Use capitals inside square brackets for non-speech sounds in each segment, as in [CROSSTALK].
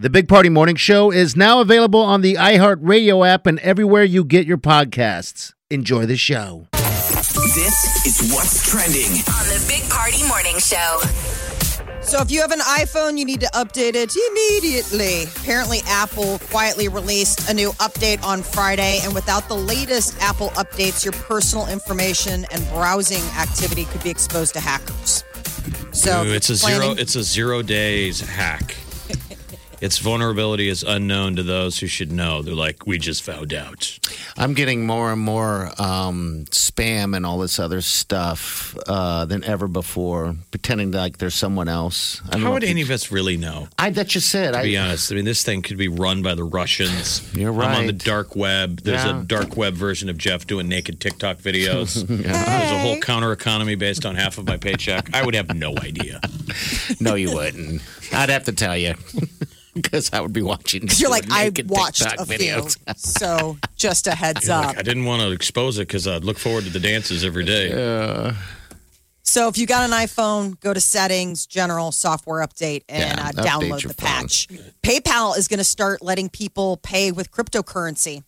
The Big Party Morning Show is now available on the iHeartRadio app and everywhere you get your podcasts. Enjoy the show. This is what's trending. on the Big Party Morning Show. So if you have an iPhone, you need to update it immediately. Apparently, Apple quietly released a new update on Friday, and without the latest Apple updates, your personal information and browsing activity could be exposed to hackers. So Ooh, it's a you're zero. planning- It's a zero days hack. Its vulnerability is unknown to those who should know. They're like, we just found out. I'm getting more and more um, spam and all this other stuff uh, than ever before, pretending like there's someone else. I don't How would any of us really know? I that you said. To I, be honest, I mean, this thing could be run by the Russians. You're right. I'm on the dark web. There's Yeah. a dark web version of Jeff doing naked TikTok videos. [LAUGHS] There's a whole counter economy based on half of my paycheck. I would have no idea. [LAUGHS] no, you wouldn't. I'd have to tell you [LAUGHS] because I would be watching. Because you're like, I watched TikTok a few. [LAUGHS] so just a heads You're up. like, I didn't want to expose it because I'd look forward to the dances every day. So if you got an iPhone, go to settings, general software update, and Yeah, uh, update download your the phone. patch. PayPal is going to start letting people pay with cryptocurrency.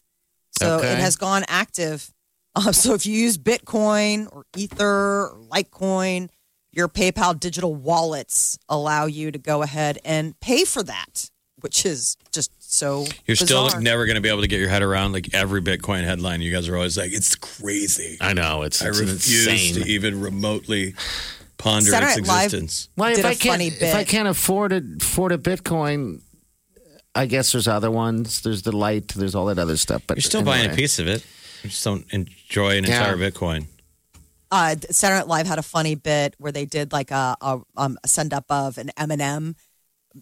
So Okay. it has gone active. Um, so if you use Bitcoin or Ether or Litecoin, your PayPal digital wallets allow you to go ahead and pay for that, which is just so You're still never going to be able to get your head around like every Bitcoin headline. You guys are always like, it's crazy. I know it's, I it's refuse insane. to even remotely ponder Saturday its Night Live- existence. Well, if a I can't, funny if I can't afford it, afford a Bitcoin, I guess there's other ones. There's the light. There's all that other stuff. But You're still buying a piece of it. You just don't enjoy an Yeah. entire Bitcoin. uh, Saturday Night Live had a funny bit where they did like a, a, um, a send up of an Eminem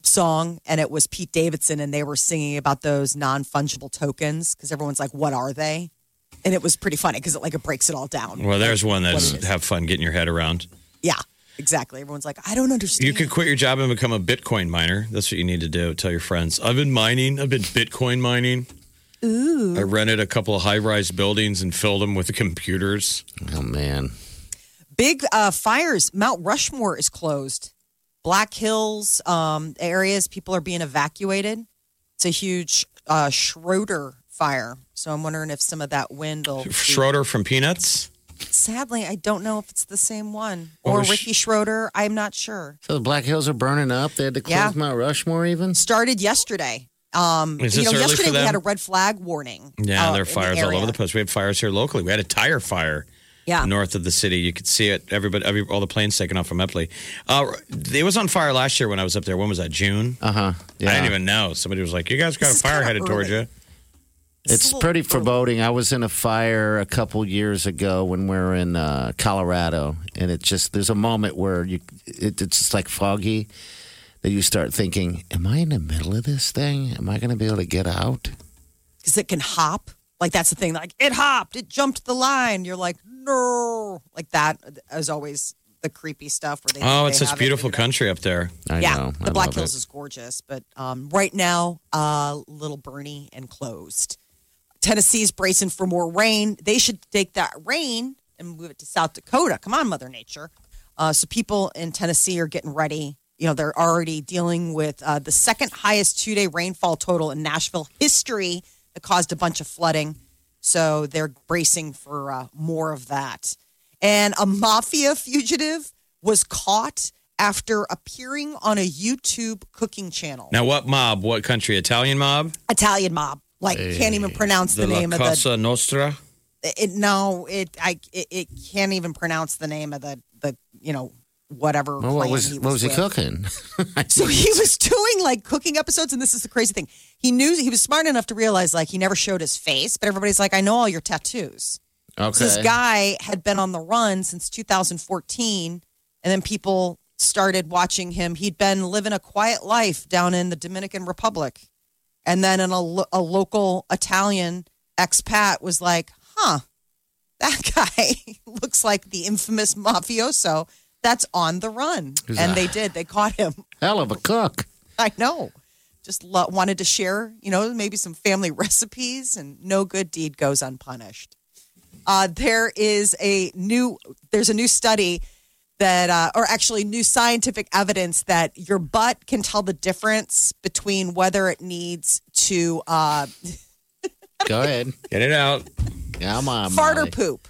song, and it was Pete Davidson, and they were singing about those non fungible tokens because everyone's like, "What are they?" And it was pretty funny because it like it breaks it all down. Well, there's one What that's have fun getting your head around. yeah, exactly. Everyone's like, "I don't understand." You could quit your job and become a Bitcoin miner. That's what you need to do. Tell your friends, I've been mining. I've been Bitcoin mining. Ooh. I rented a couple of high rise buildings and filled them with computers. Oh man, Big uh, fires. Mount Rushmore is closed. Black Hills um, areas, people are being evacuated. It's a huge uh, Schroeder fire. So I'm wondering if some of that wind will. be- Schroeder from Peanuts. Sadly, I don't know if it's the same one What or was- Ricky Schroder. I'm not sure. so the Black Hills are burning up. They had to close Yeah. Mount Rushmore. Even Started yesterday. Um, Is you know, early yesterday for we had a red flag warning. Yeah, uh, there are in the fires all over the place. We had fires here locally. We had a tire fire Yeah. north of the city. You could see it. Everybody, every, all the planes taking off from Eppley. Uh, it was on fire last year when I was up there. When was that? June. uh huh. Yeah, I didn't even know. Somebody was like, "You guys got This a fire kinda headed towards you." It's It's pretty early. foreboding. I was in a fire a couple years ago when we were in uh, Colorado, and it just there's a moment where you it, it's just like foggy that you start thinking, "Am I in the middle of this thing? Am I going to be able to get out?" because it can hop. Like that's the thing. Like it hopped, it jumped the line. You're like, no, like that is always the creepy stuff. Where they Oh, they it's such have it beautiful figured country up there. I yeah, know. the I Black Hills it. is gorgeous, but um, right now, uh, Little Bernie and closed. Tennessee's bracing for more rain. They should take that rain and move it to South Dakota. Come on, Mother Nature. Uh, so people in Tennessee are getting ready. You know, they're already dealing with uh, the second highest two day rainfall total in Nashville history that caused a bunch of flooding. So they're bracing for uh, more of that. And a mafia fugitive was caught after appearing on a YouTube cooking channel. Now, what mob? What country? Italian mob? Italian mob. Like can't even pronounce the, The name of the Cosa Nostra? it, no, it I it, it can't even pronounce the name of the the you know whatever. Well, what was he what was he with. cooking? [LAUGHS] So he was doing like cooking episodes, and this is the crazy thing. He knew he was smart enough to realize like he never showed his face, but everybody's like, I know all your tattoos. okay. So this guy had been on the run since 2014, and then people started watching him. He'd been living a quiet life down in the Dominican Republic, And then an, a, a local Italian expat was like, huh, that [LAUGHS] guy looks like the infamous mafioso that's on the run. Who's and that? they did. They caught him. [LAUGHS] Hell of a cook. I know. Just lo- wanted to share, you know, maybe some family [LAUGHS] recipes, and no good deed goes unpunished. Uh, there is a new there's a new study that, uh, or actually, new scientific evidence that your butt can tell the difference between whether it needs to uh, [LAUGHS] Go ahead. Get it out. Come on, fart or Molly. poop.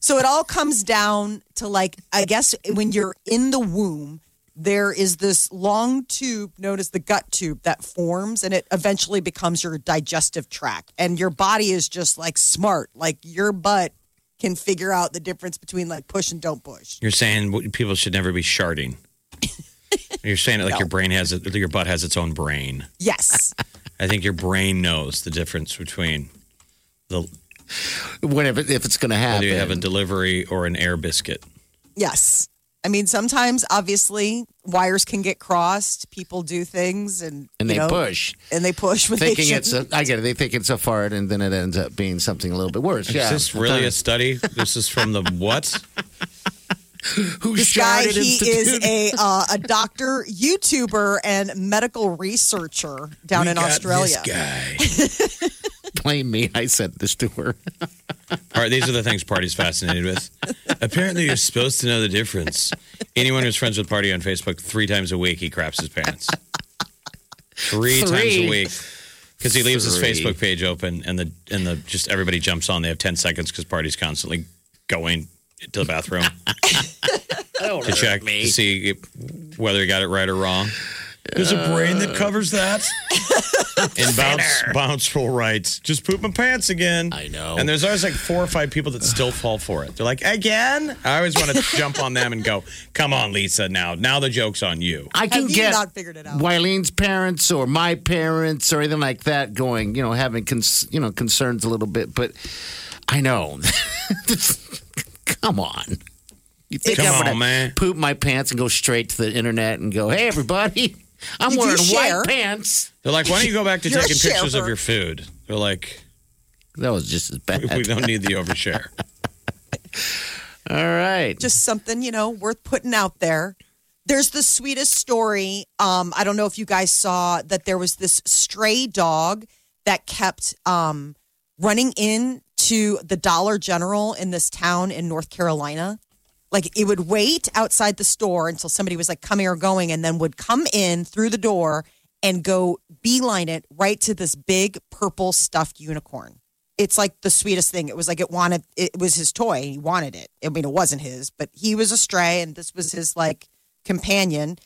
So it all comes down to like, I guess when you're in the womb, there is this long tube known as the gut tube that forms and it eventually becomes your digestive tract. And your body is just like smart. Like your butt can figure out the difference between like push and don't push. You're saying people should never be sharding. [LAUGHS] You're saying it like your brain has it, your butt has its own brain. Yes. [LAUGHS] I think your brain knows the difference between the Whenever if it's going to happen. whether you have a delivery or an air biscuit. yes. I mean, sometimes obviously wires can get crossed. People do things and, and you they know, push, And they push when thinking they it's a. I get it. They think it's a fart, and then it ends up being something a little bit worse. Yeah. Is this really a study? [LAUGHS] This is from the what? Who This guy, Sharded he is a uh, a doctor, YouTuber, and medical researcher down We in got Australia. This guy. [LAUGHS] [LAUGHS] Blame me. I said this to her. [LAUGHS] All right, these are the things Party's fascinated with. Apparently, you're supposed to know the difference. Anyone who's friends with Party on Facebook, three times a week, he craps his pants. Three, times a week. Because he leaves his Facebook page open and the and the just everybody jumps on. They have ten seconds because Party's constantly going to the bathroom [LAUGHS] to check me. to see whether he got it right or wrong. There's a brain that covers that. [LAUGHS] and bounce, bounce will write, just poop my pants again. I know. And there's always like four or five people that still fall for it. They're like, again? I always want to [LAUGHS] jump on them and go, come on, Lisa, now. Now the joke's on you. I can Have you get not figured it out? Wylene's parents or my parents or anything like that going, you know, having cons- you know concerns a little bit, but I know. [LAUGHS] Come on. You think Come I'm gonna man. poop my pants and go straight to the internet and go, "Hey, everybody, I'm You wearing share. white pants." They're like, why don't you go back to [LAUGHS] You're a taking pictures of sharer. your food? They're like, That was just as bad. we don't need the overshare. [LAUGHS] All right. Just something you know worth putting out there. There's the sweetest story. Um, I don't know if you guys saw that there was this stray dog that kept um, running in to the Dollar General in this town in North Carolina. Like it would wait outside the store until somebody was like coming or going, and then would come in through the door and go beeline it right to this big purple stuffed unicorn. It's like the sweetest thing. It was like it wanted. It was his toy. He wanted it. I mean, it wasn't his, but he was a stray, and this was his like companion.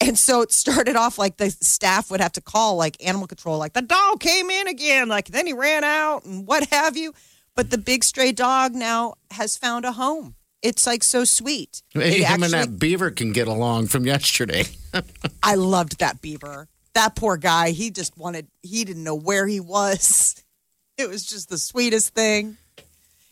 And so it started off like the staff would have to call like animal control, like the dog came in again, like then he ran out and what have you. But the big stray dog now has found a home. It's like so sweet. Hey, It him and that beaver can get along from yesterday. [LAUGHS] I loved that beaver. That poor guy, he just wanted, he didn't know where he was. [LAUGHS] It was just the sweetest thing.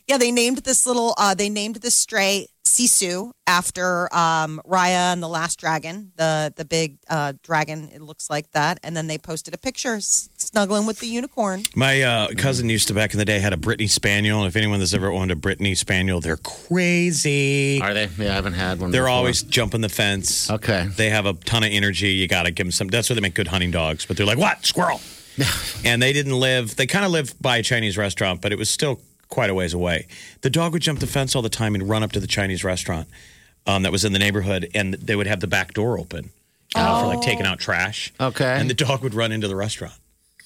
Yeah, they named this little, uh, they named this stray Sisu after um, Raya and the Last Dragon, the the big uh, dragon. It looks like that. And then they posted a picture snuggling with the unicorn. My uh, cousin used to back in the day had a Brittany Spaniel. And if anyone that's ever owned a Brittany Spaniel, they're crazy. Are they? Yeah, I haven't had one. They're before. always jumping the fence. Okay. They have a ton of energy. You got to give them some. That's why they make good hunting dogs. But they're like, what? Squirrel. [LAUGHS] and they didn't live, they kind of lived by a Chinese restaurant, but it was still quite a ways away. The dog would jump the fence all the time and run up to the Chinese restaurant um, that was in the neighborhood, and they would have the back door open uh, for like taking out trash. Okay. And the dog would run into the restaurant.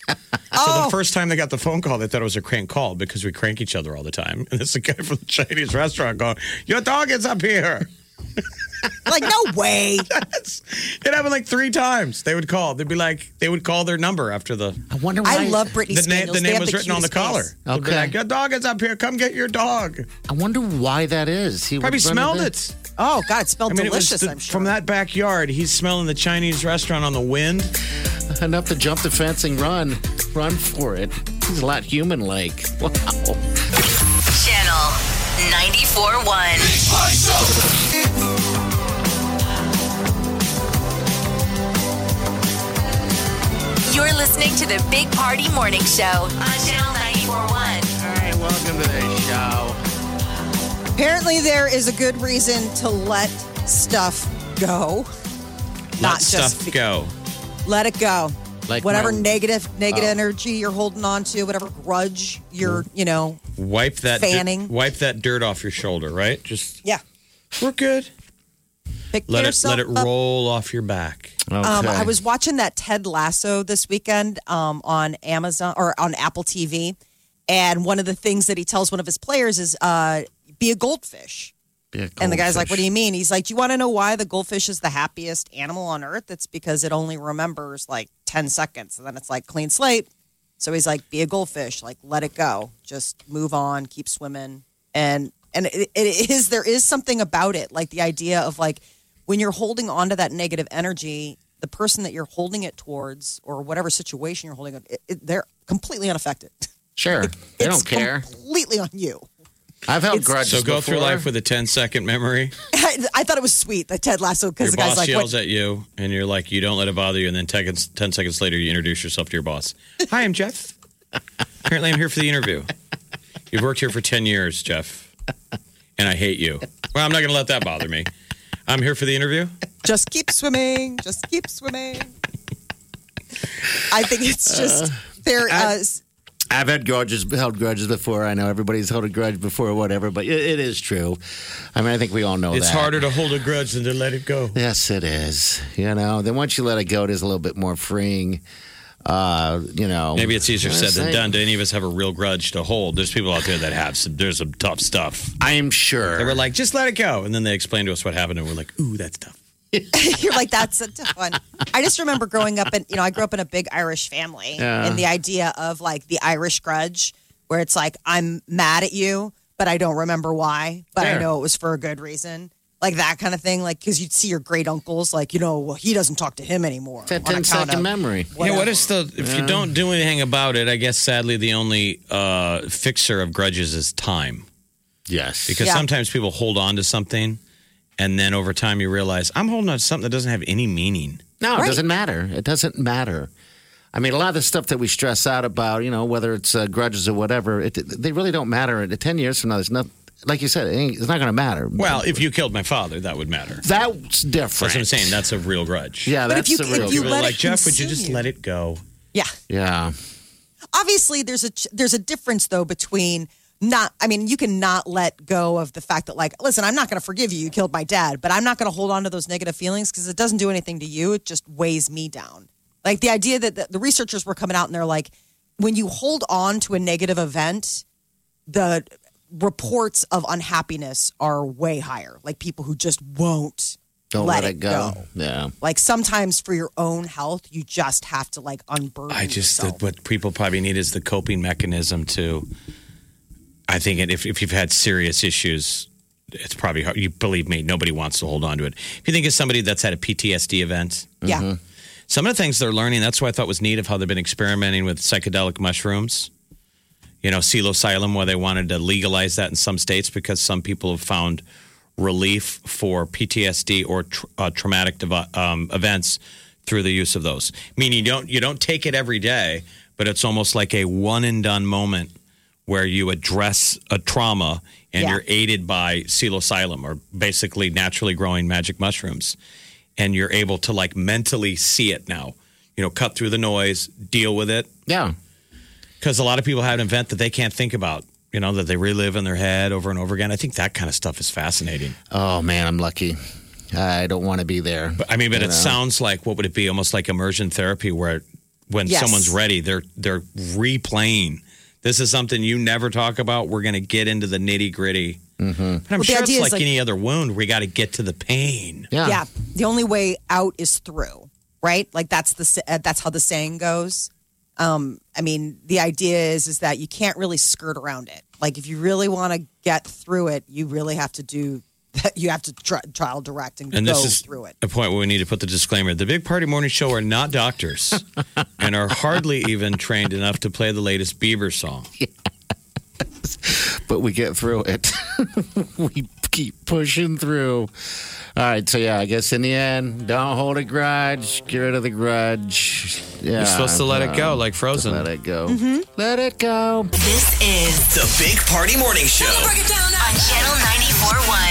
[LAUGHS] So Oh. the first time they got the phone call, they thought it was a crank call because we crank each other all the time. [LAUGHS] And it's the guy from the Chinese restaurant going, "Your dog is up here." Like, no way. [LAUGHS] It happened like three times. They would call. They'd be like, they would call their number after the I wonder why. I love Britney the, name the name have was written on the collar. face. They'd be Okay. like, your dog is up here. Come get your dog. I wonder why that is. He Probably smelled into- it. Oh, God, it smelled I mean, delicious, it the- I'm sure. from that backyard. He's smelling the Chinese restaurant on the wind. enough to jump the fence and run, run for it. He's a lot human-like. [LAUGHS] Wow. Channel 94.1. You're listening to the Big Party Morning Show on Channel 941. All right, welcome to the show. Apparently, there is a good reason to let stuff go. Not Let just stuff be- go. Let it go. Like whatever my- negative negative Oh. energy you're holding on to, whatever grudge you're, mm. you know, Wipe that di- wipe that dirt off your shoulder, right? Just yeah. we're good. Pick Let it let it up. roll off your back. Okay. Um, I was watching that Ted Lasso this weekend um, on Amazon or on Apple TV, and one of the things that he tells one of his players is, uh, "Be a goldfish." Be a And the guy's like, "What do you mean?" He's like, "Do you want to know why the goldfish is the happiest animal on earth? It's because it only remembers like ten seconds, and then it's like clean slate." So he's like, "Be a goldfish, like let it go, just move on, keep swimming." And and it, it is there is something about it, like the idea of like when you're holding on to that negative energy, the person that you're holding it towards, or whatever situation you're holding it, it, they're completely unaffected. Sure. [LAUGHS] They It's don't care. Completely on you. I've held it's- grudges So go through life with a 10 second memory. [LAUGHS] I, I thought it was sweet that Ted Lasso because Your the guy's like, yells what, at you, and you're like, you don't let it bother you. And then 10, 10 seconds later, you introduce yourself to your boss. [LAUGHS] Hi, I'm Jeff. Apparently, I'm here for the interview. You've worked here for 10 years, Jeff, and I hate you. Well, I'm not going to let that bother me. I'm here for the interview. just keep swimming, just keep swimming. I think it's just there. Uh, I've had grudges, held grudges before. I know everybody's held a grudge before or whatever, but it, it is true. I mean, I think we all know It's that. harder to hold a grudge than to let it go. Yes, it is. You know, then once you let it go, it is a little bit more freeing. Uh, you know, Maybe it's easier said than done. Do any of us have a real grudge to hold? There's people out there that have some. There's some tough stuff. I'm sure. They were like, just let it go, and then they explained to us what happened, and we're like, ooh, that's tough. [LAUGHS] you're like that's a tough one. I just remember growing up in you know I grew up in a big Irish family, Yeah. and the idea of like the Irish grudge, where it's like I'm mad at you, but I don't remember why, but I know it was for a good reason. Like that kind of thing, like because you'd see your great uncles, like you know, well, he doesn't talk to him anymore. that on account second of- memory. Yeah, what whatever. is the if you don't do anything about it? I guess sadly the only uh, fixer of grudges is time, Yes. because Yeah. sometimes people hold on to something, and then over time you realize I'm holding on to something that doesn't have any meaning. No, it Right. doesn't matter. It doesn't matter. I mean, a lot of the stuff that we stress out about, you know, whether it's uh, grudges or whatever, it, they really don't matter. Ten years from now, there's not, like you said, it ain't, it's not going to matter. Well, if you killed my father, that would matter. that's different. That's what I'm saying. That's a real grudge. yeah, But if that's you- the if real. you People let are it like Jeff, would you just consume you. let it go? Yeah, yeah, obviously there's a there's a difference though between not i mean you cannot let go of the fact that like listen i'm not going to forgive you you killed my dad but i'm not going to hold on to those negative feelings because it doesn't do anything to you it just weighs me down like the idea that the, the researchers were coming out and they're like when you hold on to a negative event the reports of unhappiness are way higher like people who just won't don't let, let, it go. Yeah, like sometimes for your own health you just have to like unburden I just yourself. that what people probably need is the coping mechanism to. I think if if you've had serious issues, it's probably hard. You believe me, nobody wants to hold on to it. If you think of somebody that's had a PTSD event, yeah some of the things they're learning. That's what I thought was neat of how they've been experimenting with psychedelic mushrooms. You know, psilocybin, where they wanted to legalize that in some states because some people have found relief for PTSD or tr- uh, traumatic devi- um, events through the use of those. Meaning, you don't you don't take it every day, but it's almost like a one and done moment where you address a trauma and Yeah. you're aided by psilocybin or basically naturally growing magic mushrooms and you're able to like mentally see it now you know cut through the noise deal with it yeah. because a lot of people have an event that they can't think about you know that they relive in their head over and over again i think that kind of stuff is fascinating Oh man, I'm lucky. I don't want to be there. but i mean but it know? sounds like what would it be almost like immersion therapy where when Yes. someone's ready they're they're replaying this is something you never talk about. We're going to get into the nitty gritty mm-hmm. but i'm the sure it's idea is like, like- any other wound we got to get to the pain. Yeah. yeah. The only way out is through right? Like that's the uh, that's how the saying goes. Um i mean the idea is is that you can't really skirt around it. Like if you really want to get through it you really have to do that you have to try, trial direct and, And go this is through it a point where we need to put the disclaimer: the Big Party Morning Show are not doctors [LAUGHS] and are hardly even trained enough to play the latest Bieber song. [LAUGHS] Yes. but we get through it. [LAUGHS] we keep pushing through. All right, so yeah, I guess in the end, don't hold a grudge. Get rid of the grudge. Yeah, You're supposed to let it go, um, like Frozen. Let it go. Let it go. This is The Big Party Morning Show. on Channel 94.1.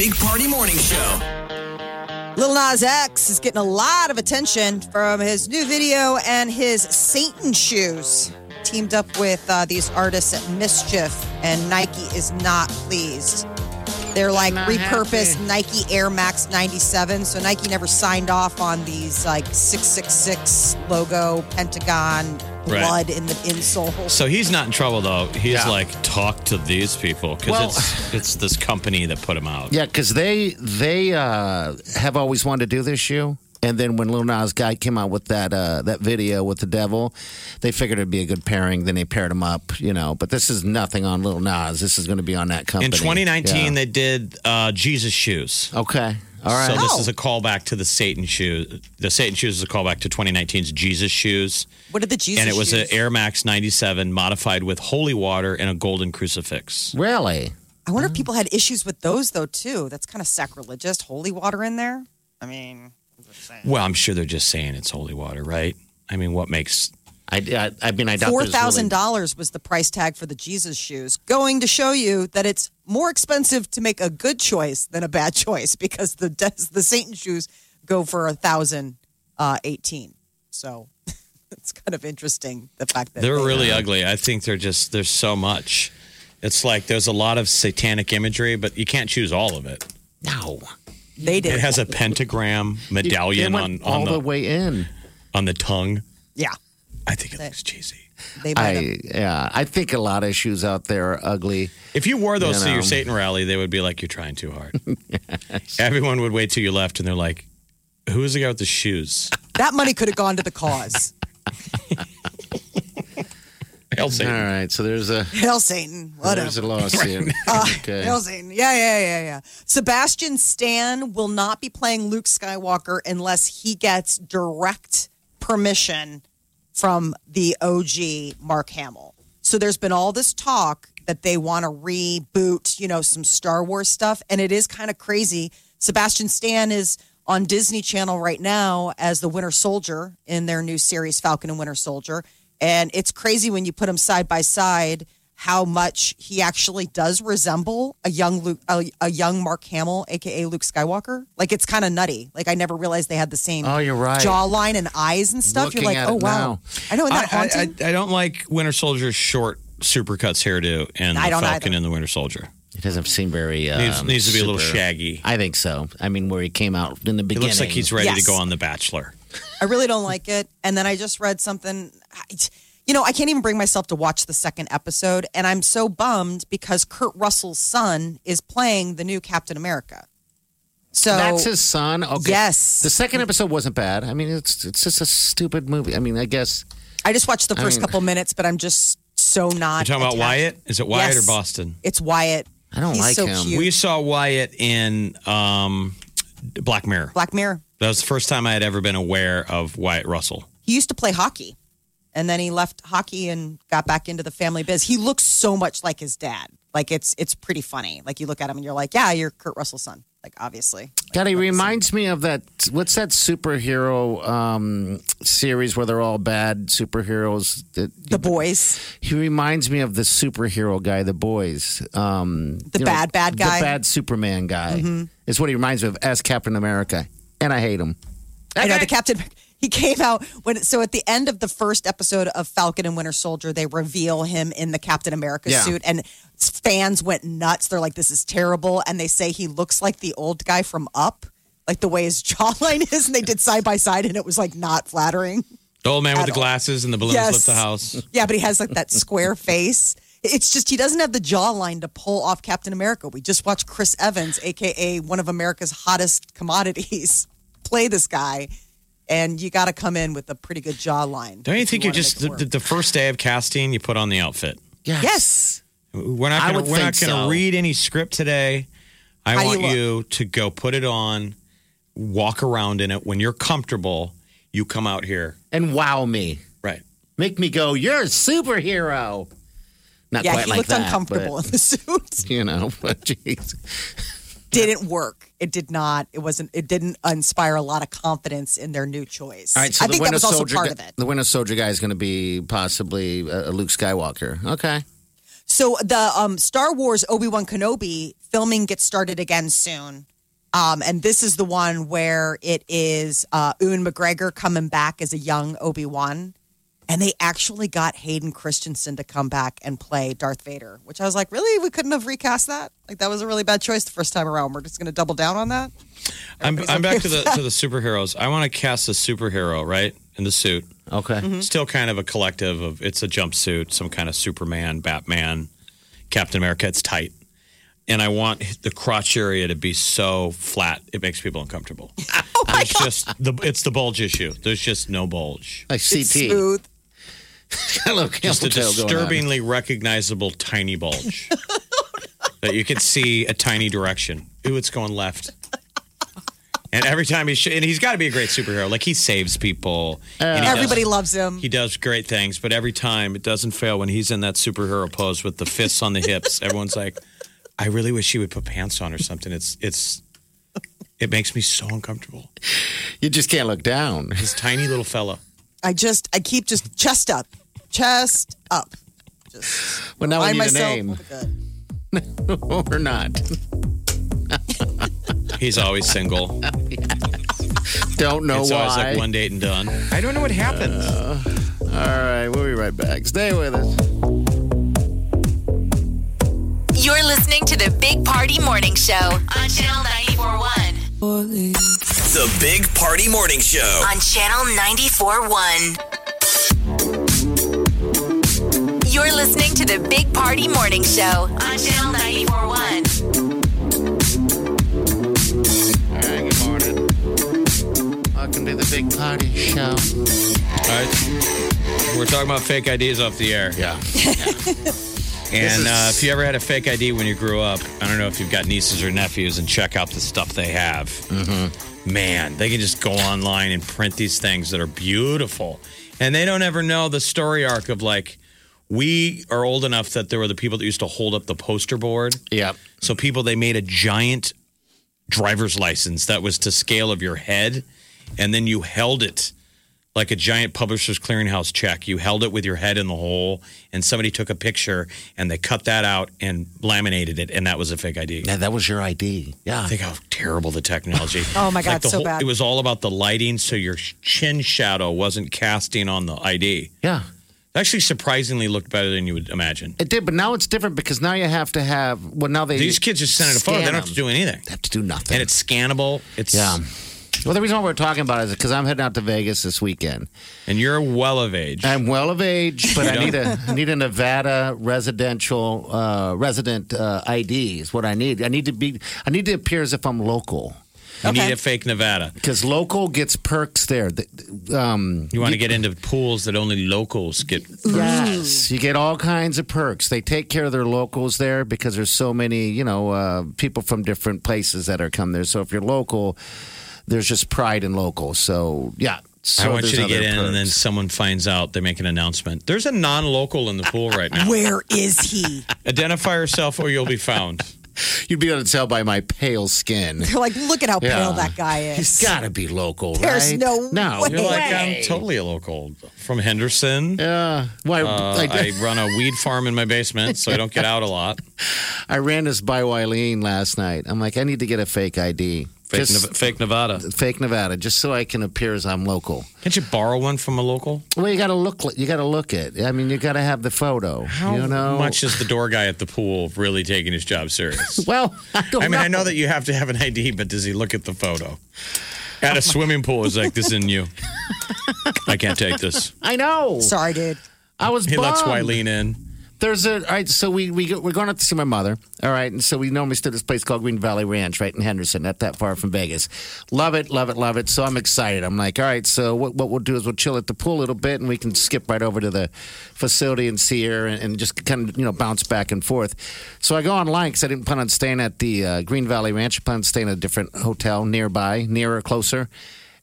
Big Party Morning Show. Lil Nas X is getting a lot of attention from his new video and his Satan shoes. Teamed up with uh, these artists at MSCHF, and Nike is not pleased. They're like Not repurposed happy. Nike Air Max 97. So Nike never signed off on these like 666 logo, pentagon, Right. blood in the insole. So he's not in trouble though. He's Yeah. like, talk to these people because Well- it's [LAUGHS] it's this company that put him out. Yeah, because they they uh, have always wanted to do this shoe, and then when Lil Nas Guy came out with that uh, that video with the devil, they figured it'd be a good pairing. Then they paired him up, you know. But this is nothing on Lil Nas. This is going to be on that company. In 2019, Yeah. they did uh, Jesus shoes. okay, all right. So this Oh. is a callback to the Satan shoes. The Satan shoes is a callback to 2019's Jesus shoes, What did the Jesus and it was shoes? an Air Max 97 modified with holy water and a golden crucifix. really? I wonder if people had issues with those though too. That's kind of sacrilegious. Holy water in there. I mean, Well, I'm sure they're just saying it's holy water, right? I mean, what makes I, I, I mean, I doubt four there's thousand really- dollars was the price tag for the Jesus shoes. Going to show you that it's more expensive to make a good choice than a bad [LAUGHS] choice because the the Satan shoes go for a thousand uh, eighteen. So [LAUGHS] it's kind of interesting the fact that They're they- really ugly. I think they're just there's so much. It's like there's a lot of satanic imagery, but you can't choose all of it. No, they did. It has a pentagram medallion They on went all the, the way in. on the tongue. yeah, I think it looks cheesy. they might have. I yeah, I think a lot of shoes out there are ugly. If you wore those You to your know. Satan rally, they would be like, "You're trying too hard." [LAUGHS] Everyone would wait till you left, and they're like, "Who's the guy with the shoes?" That money could have gone to the cause. [LAUGHS] Hell, Satan. right, so there's a [LAUGHS] Hell, Satan. Whatever. there's a lawsuit. [LAUGHS] Uh, okay. Hail Satan. Yeah, yeah, yeah, yeah. Sebastian Stan will not be playing Luke Skywalker unless he gets direct permission from the OG Mark Hamill. So there's been all this talk that they want to reboot, you know, some Star Wars stuff, and it is kind of crazy. Sebastian Stan is on Disney Channel right now as the Winter Soldier in their new series Falcon and Winter Soldier, and it's crazy when you put them side by side how much he actually does resemble a young Luke, a, a young Mark Hamill, aka Luke Skywalker. Like it's kind of nutty. Like I never realized they had the same Oh, you're right. jawline and eyes and stuff. Looking you're like, oh wow. now. I know, isn't that I, I, haunting? I, I don't like Winter Soldier's short supercuts hairdo and I the don't Falcon either. and the Winter Soldier. It doesn't seem very. Um, Needs, needs to be a little shaggy. I think so. I mean, where he came out in the It beginning. looks like he's ready Yes. to go on The Bachelor. I really don't like it. And then I just read something. I- You know, I can't even bring myself to watch the second episode, and I'm so bummed because Kurt Russell's son is playing the new Captain America. So That's his son. Okay. Yes. The second episode wasn't bad. I mean, it's it's just a stupid movie. I mean, I guess I just watched the I first mean- couple minutes, but I'm just so not. You're talking about. Wyatt? Is it Wyatt Yes. or Boston? It's Wyatt. I don't He's like so him. Cute. We saw Wyatt in um, Black Mirror. Black Mirror. That was the first time I had ever been aware of Wyatt Russell. He used to play hockey, and then he left hockey and got back into the family biz. He looks so much like his dad. Like it's it's pretty funny. Like you look at him and you're like, yeah, you're Kurt Russell's son. Like obviously. God, he reminds me of that. What's that superhero um, series where they're all bad superheroes? That, The boys. he reminds me of the superhero guy, the boys. Um, The bad, bad guy? Mm-hmm. The bad Superman guy. Is what he reminds me of as Captain America. And I hate him. I know the captain. He came out when so at the end of the first episode of Falcon and Winter Soldier, they reveal him in the Captain America Yeah. suit, and fans went nuts. They're like, "This is terrible," and they say he looks like the old guy from Up, like the way his [LAUGHS] jawline is. And they did side by side, and it was like not flattering. The old man with the all. glasses and the balloons Yes. left the house. Yeah, but he has like that square face. It's just he doesn't have the jawline to pull off Captain America. We just watched Chris Evans, aka one of America's hottest commodities, [LAUGHS] play this guy, and you got to come in with a pretty good jawline. Don't you think you wanna just the, the first day of casting, you put on the outfit? Yes. yes? We're not I gonna, would we're not going to so. read any script today. I How want you you, to go put it on, walk around in it. When you're comfortable, you come out here. And wow me. Right. Make me go, you're a superhero. Not Yeah, quite he like looked that, uncomfortable but, in the [LAUGHS] suit. you know, [LAUGHS] but jeez. Didn't work. It did not. It wasn't. It didn't inspire a lot of confidence in their new choice. All right, so I the think that was also Soldier part guy, of it. The Winter Soldier guy is going to be possibly a, a Luke Skywalker. Okay. So the um, Star Wars Obi Wan Kenobi filming gets started again soon, um, and this is the one where it is uh, Ewan McGregor coming back as a young Obi Wan, and they actually got Hayden Christensen to come back and play Darth Vader, which I was like, really, we couldn't have recast that? Like that was a really bad choice the first time around. We're just going to double down on that. I'm, Everybody's I'm back to the to the superheroes. I want to cast a superhero, right, in the suit. Okay. Mm-hmm. Still kind of a collective of it's a jumpsuit, some kind of Superman, Batman, Captain America. It's tight, and I want the crotch area to be so flat it makes people uncomfortable. [LAUGHS] Oh my There's just the it's the bulge issue. There's just no bulge. Like CT. It's smooth. [LAUGHS] Hello, Just a Camel going on. disturbingly recognizable tiny bulge [LAUGHS] that you can see a tiny direction. Ooh, it's going left. And every time he sh- and he's got to be a great superhero. Like he saves people. Uh, and he does- Everybody loves him. He does great things, but every time it doesn't fail when he's in that superhero pose with the fists on the hips. [LAUGHS] Everyone's like, "I really wish he would put pants on or something." It's it's it makes me so uncomfortable. You just can't look down. This tiny little fella. I just, I keep just chest up, chest up. Just Well, now we remind need a name. of the [LAUGHS] or not. [LAUGHS] He's always single. [LAUGHS] Don't know it's why. always like one date and done. I don't know what happened. Uh, all right, we'll be right back. Stay with us. You're listening to the Big Party Morning Show on Channel 941. The Big Party Morning Show. On Channel 941. You're listening to the Big Party Morning Show on Channel 941. All right, good morning. Welcome to the Big Party Show. All right. We're talking about fake IDs off the air. Yeah. [LAUGHS] And uh, if you ever had a fake ID when you grew up, I don't know if you've got nieces or nephews and check out the stuff they have. Mm-hmm. Man, they can just go online and print these things that are beautiful. And they don't ever know the story arc of like, we are old enough that there were the people that used to hold up the poster board. Yep. So people, they made a giant driver's license that was to scale of your head, and then you held it like a giant publisher's clearinghouse check. You held it with your head in the hole, and somebody took a picture and they cut that out and laminated it, and that was a fake ID. Yeah, that was your ID. Yeah. Think how terrible the technology. [LAUGHS] Oh my God, Like the so whole- bad. It was all about the lighting, so your chin shadow wasn't casting on the ID. Yeah. It actually surprisingly looked better than you would imagine. It did, but now it's different because now you have to have. Well, now they These kids just send it a photo; they don't have to do anything, They have to do nothing. and it's scannable. It's yeah. Well, the reason why we're talking about it is because I'm heading out to Vegas this weekend. and you're well of age. I'm well of age, but I need a I need a Nevada residential uh, resident uh, ID is what I need. I need to be I need to appear as if I'm local You Okay. need a fake Nevada. because local gets perks there. The- Um, You want to get into pools that only locals get. Yes, you get all kinds of perks. They take care of their locals there because there's so many, you know, uh, people from different places that are come there. So if you're local, there's just pride in local. So yeah, so I want you to get other in, and then someone finds out. They make an announcement. There's a non-local in the pool right now. Where is he? [LAUGHS] Identify yourself, or you'll be found. You'd be able to tell by my pale skin. They're [LAUGHS] like, look at how Yeah. pale that guy is. He's got to be local, There's right? no no. way. You're like. I'm totally a local from Henderson. Yeah. Why? Uh, I, I run a weed farm in my basement, so I don't get out a lot. [LAUGHS] I ran this by Wileen last night. I'm like, I need to get a fake ID. Fake, Just- Nev- fake Nevada. fake Nevada, just so I can appear as I'm local. Can't you borrow one from a local? Well, you got to look. You got to look it. I mean, you got to have the photo. How you know? much is the door guy at the pool really taking his job serious? [LAUGHS] Well, I don't I mean, know. I know that you have to have an ID, but does he look at the photo? At a swimming pool, is like, this isn't you. I can't take this. I know. Sorry, dude. I was. He lets bummed. Wileen in. There's a. All right. So we we we're going up to see my mother. All right. And so we normally stay at this place called Green Valley Ranch, right in Henderson, not that far from Vegas. Love it, love it, love it. So I'm excited. I'm like, all right. So what what we'll do is we'll chill at the pool a little bit, and we can skip right over to the facility and see her, and, and just kind of you know bounce back and forth. So I go online because I didn't plan on staying at the uh, Green Valley Ranch. I plan on staying at a different hotel nearby, nearer, closer.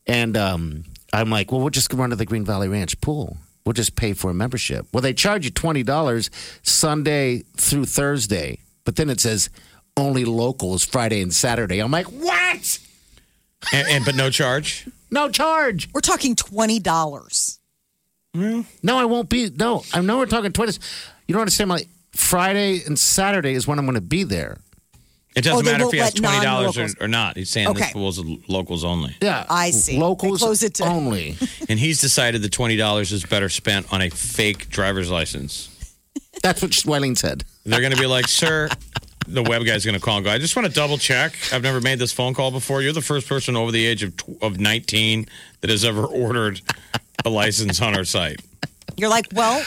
And um, I'm like, well, we'll just run to the Green Valley Ranch pool. We'll just pay for a membership. Well, they charge you twenty dollars Sunday through Thursday, but then it says only locals Friday and Saturday. I'm like, what? And, and but no charge. No charge. We're talking twenty dollars. No, I won't be. No, I know we're talking twenty. You don't understand. My Friday and Saturday is when I'm going to be there. It doesn't Oh, matter if won't he has twenty dollars or, or not. He's saying this Okay. pool's locals only, Yeah, I see. They Locals close it to- only. [LAUGHS] and he's decided the twenty dollars is better spent on a fake driver's license. That's what Wileen said. They're going to be like, "Sir." The web guy's going to call and go. I just want to double check. I've never made this phone call before. You're the first person over the age of tw- of 19 that has ever ordered a license on our site. You're like, well,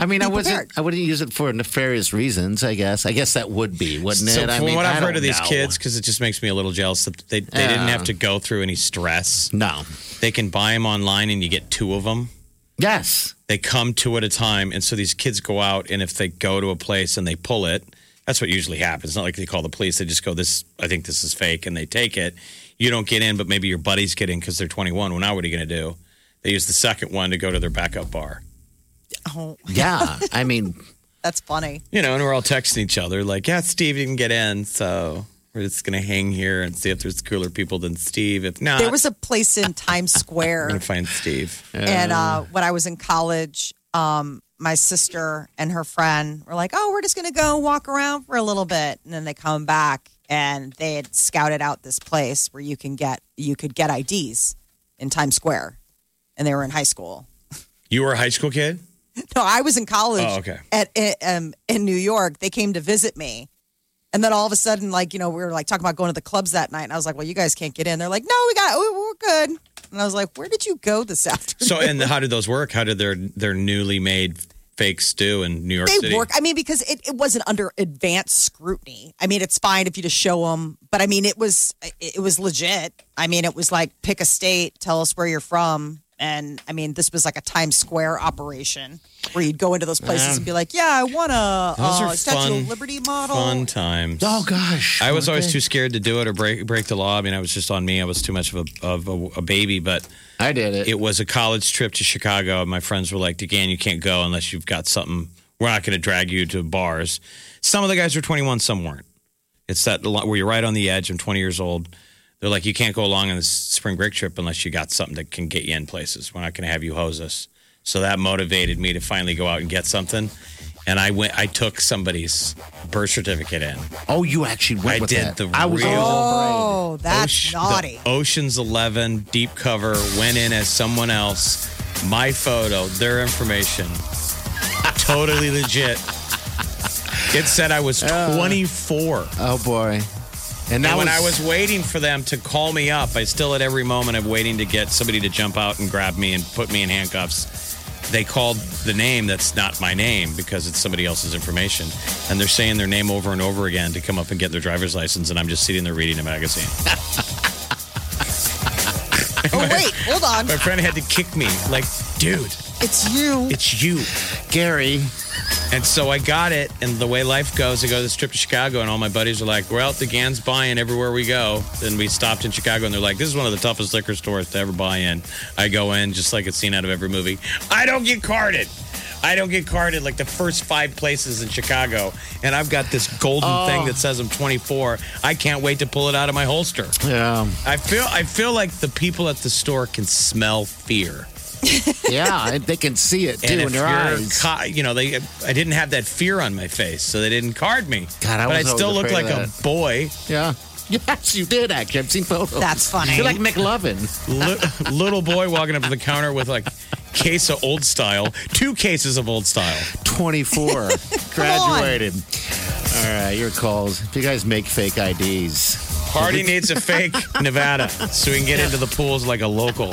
I mean, Be I wasn't. prepared. I wouldn't use it for nefarious reasons. I guess. I guess that would be, wouldn't So it? I from mean, what I I've heard don't of these know. kids, because it just makes me a little jealous that they, they didn't have to go through any stress. No. They can buy them online and you get two of them. Yes. They come two at a time, and so these kids go out, and if they go to a place and they pull it, that's what usually happens. It's not like they call the police; they just go, "This, I think this is fake," and they take it. You don't get in, but maybe your buddies get in because they're 21. Well, now what are you going to do? They use the second one to go to their backup bar. Oh, Yeah. [LAUGHS] I mean, that's funny. You know, and we're all texting each other like, "Yeah, Steve didn't get in, so we're just going to hang here and see if there's cooler people than Steve. If not, There was a place in Times [LAUGHS] Square. I'm going to find Steve." And uh, when I was in college, um, my sister and her friend were like, "Oh, we're just gonna go walk around for a little bit," and then they come back and they had scouted out this place where you can get you could get IDs in Times Square, and they were in high school. You were a high school kid. [LAUGHS] No, I was in college. Oh, okay. At in, um, in New York, they came to visit me. And then all of a sudden, like, you know, we were like talking about going to the clubs that night. And I was like, well, you guys can't get in. They're like, no, we got, we- we're good. And I was like, where did you go this [LAUGHS] afternoon? So, and how did those work? How did their their newly made fakes do in New York they City? work. I mean, because it, it wasn't under advanced scrutiny. I mean, it's fine if you just show them, but I mean, it was it was legit. I mean, it was like pick a state, tell us where you're from, and I mean, this was like a Times Square operation where you'd go into those places and be like, "Yeah, I want a, Those uh, are Statue fun- of Liberty model." Fun times. oh gosh. I was always Okay. too scared to do it or break break the law. I mean, I was just on me. I was too much of a of a, a baby, but I did it. it was a college trip to Chicago. And my friends were like, "DeGan, you can't go unless you've got something. We're not going to drag you to bars." Some of the guys were 21, some weren't. It's that lo- where you're right on the edge. I'm 20 years old. They're like, you can't go along on this spring break trip unless you got something that can get you in places. We're not going to have you hose us. So that motivated me to finally go out and get something. And I went. I took somebody's birth certificate in. oh, you actually went I with did that. the I was real- Oh, that's Oce- naughty. Ocean's Eleven deep cover went in as someone else. My photo, their information, [LAUGHS] totally legit. It said I was 24. Oh boy. And that And when was, I was waiting for them to call me up, I still at every moment of waiting to get somebody to jump out and grab me and put me in handcuffs. They called the name that's not my name because it's somebody else's information. And they're saying their name over and over again to come up and get their driver's license. And I'm just sitting there reading a magazine. [LAUGHS] oh wait, hold on, My friend had to kick me, like, dude, it's you. it's you. Gary. And so I got it. And the way life goes, I go to this trip to Chicago, and all my buddies are like, well, DeGan's buying everywhere we go. Then we stopped in Chicago, and they're like, this is one of the toughest liquor stores to ever buy in. I go in just like it's seen out of every movie. I don't get carded. I don't get carded like the first five places in Chicago, and I've got this golden oh. thing that says I'm 24. I can't wait to pull it out of my holster. Yeah. I feel I feel like the people at the store can smell fear. [LAUGHS] Yeah. they can see it too and in their eyes. ca- you know, they I didn't have that fear on my face, so they didn't card me. God, I but I was still always look like a boy. yeah. [LAUGHS] Yes, you did actually. I've seen photos. That's funny. You're like McLovin. Li- little boy walking up to the counter with like case of old style, two cases of old style. 24. [LAUGHS] Graduated. All right, your calls. If you guys make fake IDs, Party needs a fake Nevada so we can get into the pools like a local.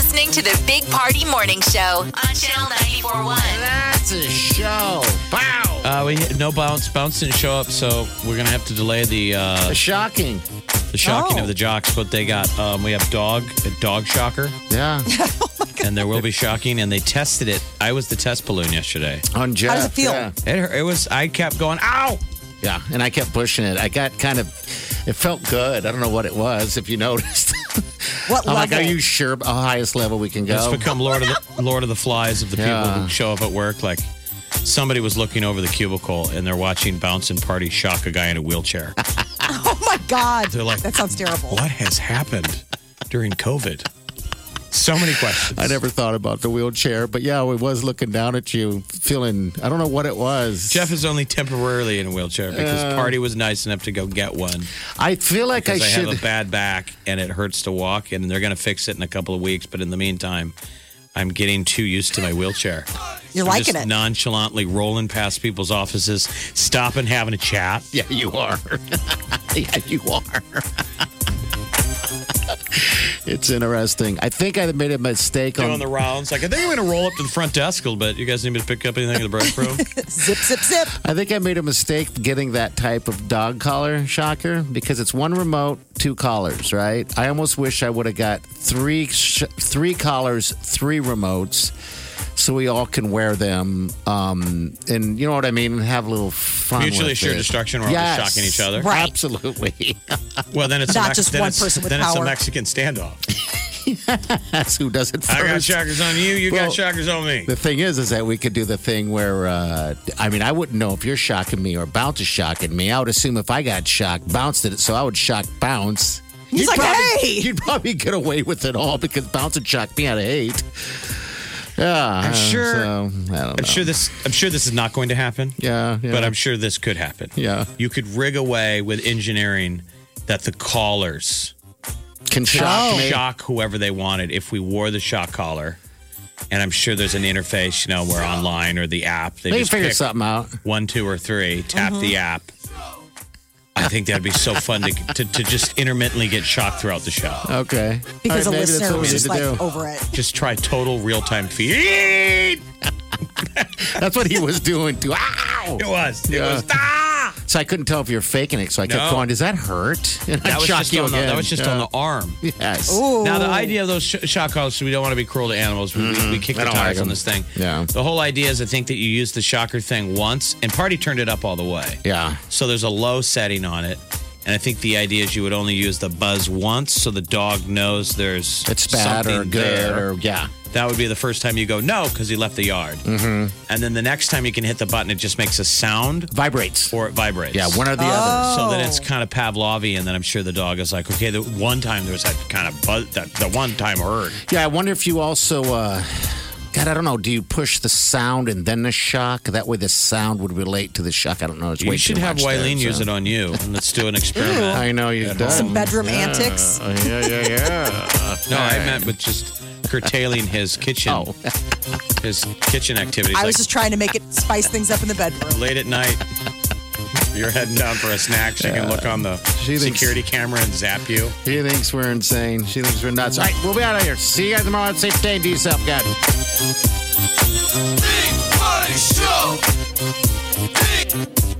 Listening to the Big Party Morning Show on Channel 941. that's a show. Wow. Uh, we no bounce. Bounce didn't show up, so we're gonna have to delay the uh, Shocking. the shocking Oh. of the jocks. But they got um, we have dog a dog shocker, Yeah. [LAUGHS] and there will be shocking. And they tested it. I was the test balloon yesterday. On Jeff. does it feel? Yeah. It, it was. I kept going. Ow! yeah. And I kept pushing it. I got kind of, it felt good. I don't know what it was, if you [LAUGHS] noticed. What I'm like, are you sure the highest level we can go? It's go? become Lord of the Lord of the Flies of the people Yeah. who show up at work. Like somebody was looking over the cubicle and they're watching Bouncing Party shock a guy in a wheelchair. [LAUGHS] oh my God. They're like, that sounds terrible. What has happened during COVID? So many questions. I never thought about the wheelchair, but yeah, we was looking down at you, feeling, I don't know what it was. Jeff is only temporarily in a wheelchair because uh, Party was nice enough to go get one. I feel like I Because I, should. have a bad back and it hurts to walk, and they're going to fix it in a couple of weeks. But in the meantime, I'm getting too used to my wheelchair. You're I'm liking just it. nonchalantly rolling past people's offices, stopping, having a chat. Yeah, you are. [LAUGHS] yeah, you are. [LAUGHS] [LAUGHS] it's interesting. I think I made a mistake Doing on the rounds. Like, I think I'm going to roll up to the front desk a little bit. You guys need me to pick up anything in the break room? [LAUGHS] zip, zip, zip. I think I made a mistake getting that type of dog collar shocker because it's one remote, two collars, right? I almost wish I would have got three sh- three collars, three remotes, so we all can wear them, um, and you know what I mean, have a little fun. Mutually with assured destruction. We're all just Yes. shocking each other. Right. Absolutely. [LAUGHS] Well, then it's a Not Mex- just then one it's- person with Then it's a. Mexican standoff. [LAUGHS] That's who does it first. I got shockers on you. You Well, got shockers on me. The thing is, is that we could do the thing where, uh, I mean, I wouldn't know if you're shocking me or Bounce is shocking me. I would assume if I got shocked, Bounce did it, so I would shock Bounce. He's You'd like, probably, "Hey!" You'd probably get away with it all because Bounce would shock me out of eight. Yeah, I'm sure- So, I don't know. I'm sure this. I'm sure this is not going to happen. Yeah, yeah. But I'm sure this could happen. Yeah. You could rig away with engineering that the callers can shock me. shock whoever they wanted if we wore the shock collar. And I'm sure there's an interface, you know, where online or the app. They They just figure pick something out. one, two, or three, tap the mm-hmm. app. I think that'd be so fun to, to, to just intermittently get shocked throughout the show. Okay. Because All a right, maybe that's listener what we was need just to like do. over it. Just try total real time feed. [LAUGHS] That's what he was doing too. Ow! It was. It Yeah. was. Ah! So I couldn't tell if you were faking it. So I kept No. going, does that hurt? [LAUGHS] And That I'd was shock just you on the, again. that was just Yeah. on the arm. Yes. Ooh. Now the idea of those sh- shock collars, so we don't want to be cruel to animals. We, we, we kick. I the don't tires like on 'em. this thing. Yeah. The whole idea is, I think that you use the shocker thing once, and Party turned it up all the way. Yeah. So there's a low setting on it, and I think the idea is you would only use the buzz once, so the dog knows there's It's bad or something good there. or yeah. That would be the first time you go no because he left the yard, mm-hmm. and then the next time you can hit the button, it just makes a sound Vibrates. or it vibrates. Yeah, one or the other. So then it's kind of Pavlovian, and then I'm sure the dog is like, okay, the one time there was that kind of buzz, that the one time hurt. Yeah, I wonder if you also, uh, God, I don't know. Do you push the sound and then the shock? That way the sound would relate to the shock. I don't know. It's way You should too have much there, Wileen use it on you, and let's do an experiment. [LAUGHS] I know you've done Some bedroom antics. Yeah, yeah, yeah. No, I meant with just curtailing his kitchen, Oh. his kitchen activities. I was like just trying to make it spice things up in the bedroom. late at night. You're heading down for a snack. She can look on the She thinks- security camera and zap you. She thinks we're insane. She thinks we're nuts. All right, we'll be out of here. See you guys tomorrow. Have a safe day. Do yourself good. Big Party Show. Big, big,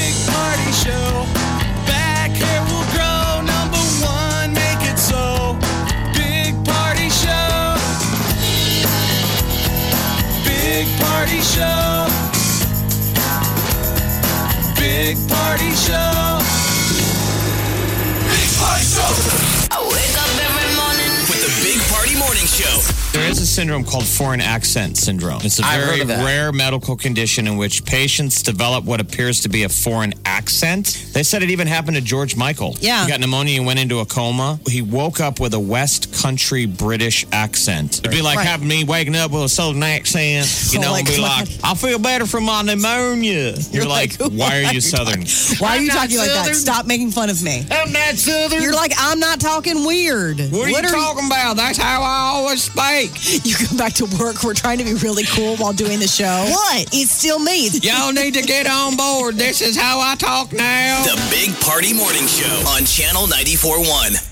Syndrome called foreign accent syndrome. It's a I've very heard of that. rare medical condition in which patients develop what appears to be a foreign accent. They said it even happened to George Michael. Yeah. He got pneumonia and went into a coma. He woke up with a West Country British accent. It'd be like Right. having me waking up with a Southern accent, you Oh know, my and be God. like, I feel better from my pneumonia. You're, like, like, why are you Southern? [LAUGHS] Why are you I'm talking like that? Stop making fun of me. I'm not Southern. You're like, I'm not talking weird. What are you talking about? That's how I always speak. [LAUGHS] You come back to work. We're trying to be really cool while doing the show. What? It's still me. Y'all need to get on board. This is how I talk now. The Big Party Morning Show on Channel 94.1.